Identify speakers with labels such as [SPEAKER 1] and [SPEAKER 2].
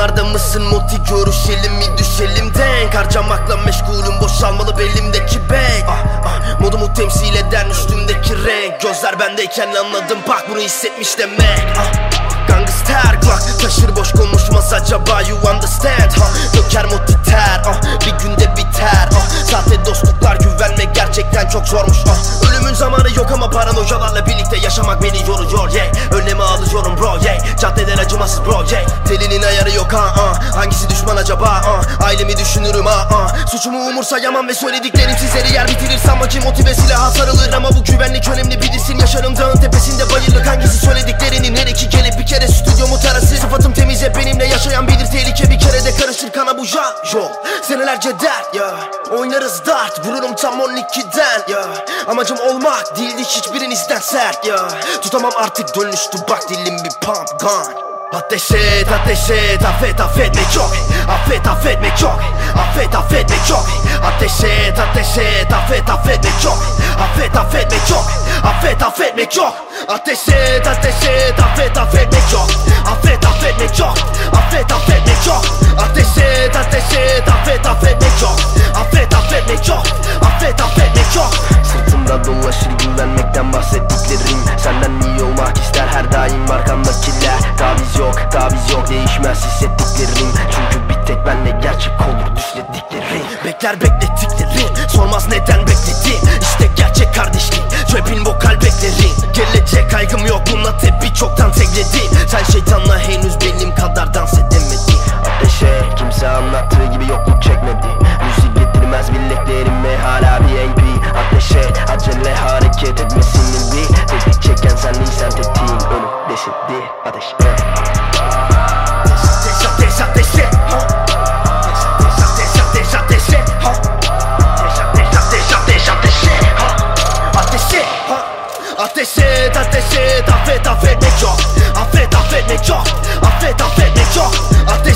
[SPEAKER 1] Bunlarda mısın? Moti görüşelim mi? Düşelim denk Harcamakla meşgulüm. Boşalmalı belimdeki bek ah, ah, Modumu temsil eden üstümdeki renk. Gözler bendeyken anladım. Bak bunu hissetmiş demek. Ah. Gangster Glock taşır boş konuşmaz acaba? You understand ha? Döker moti ama paranoyalarla birlikte yaşamak beni yoruyor yeah. Önlemi alıyorum bro yeah. Caddeler acımasız bro yeah. Delinin ayarı yok ha ah. Hangisi düşman acaba ah. Ailemi düşünürüm ha ah. Suçumu umursayamam ve söylediklerim sizleri yer bitirir Sanma ki motive silaha sarılır ama bu güvenlik önemli bilirsin Yaşarım dağın tepesinde bayırlık hangisi bu ja yol Senelerce dert ya. Oynarız dart vururum tam 12'den ya. Amacım olmak değildi hiçbirinizden sert ya. Tutamam artık dönüştü bak dilim bir pump gun. Ateş et, ateş et, affet affetmek yok Affet affetmek yok Affet affetmek yok Ateş et, ateş et, affet affetmek yok Affet affetmek yok Affet affetmek yok Ateş et, ateş et, affet affetmek yok Affet affetmek yok Affet affetmek yok ateş düşlediklerin Bekler beklettiklerin sormaz neden bekledin İşte gerçek kardeşlik trapin vokal beklerin Gelecek kaygım yok. Bununla tepi çoktan tekledin Sen şeytanla henüz benim kadar dans edemedin Ateşe kimse anlattığı gibi yokluk çekmedi. Müzik getirmez bileklerime hala bir AP Ateşe acele hareket etmesini bil Tetik çeken sen değilsen tetiğin ölüm deşildi Ateşe. Ateş ateş ateşe ha Ateş Ateş et ateş et affet affetmek yok Affet affetmek yok Affet affetmek yok Ateş et